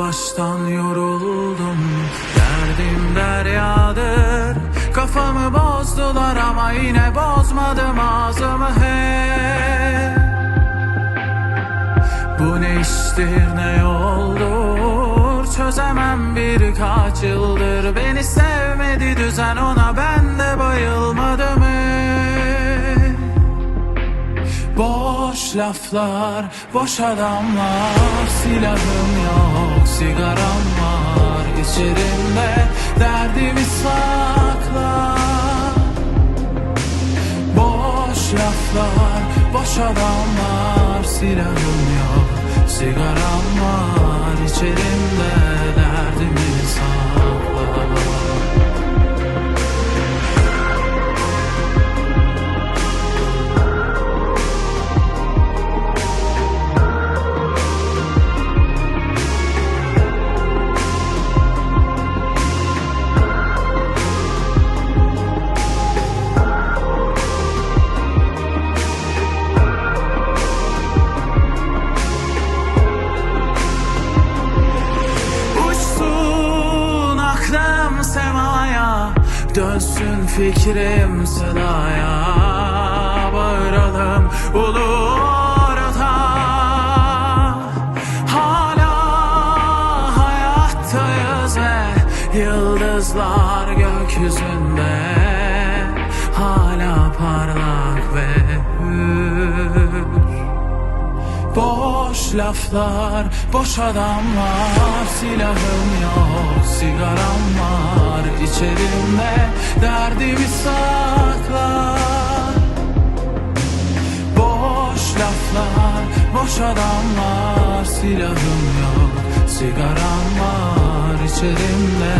Savaştan yoruldum. Derdim deryadır Kafamı bozdular ama yine bozmadım ağzımı hep. Bu ne iştir ne yoldur Çözemem birkaç yıldır. Beni sevmedi düzen ona ben de bayılmadım. Boş laflar, boş adamlar Silahım yok, İçerimde derdimi sakla. Boş laflar, boş adamlar Silahım yok, sigaram var İçerimde Dönsün fikrim sedaya Bağıralım ulu orada Hala hayattayız ve Yıldızlar gökyüzünde. Hala parlak ve hür Boş laflar, boş adamlar. Silahım yok, sigaram var İçerimde derdimi sakla Boş laflar, boş adamlar Silahım yok, sigaram var İçerimde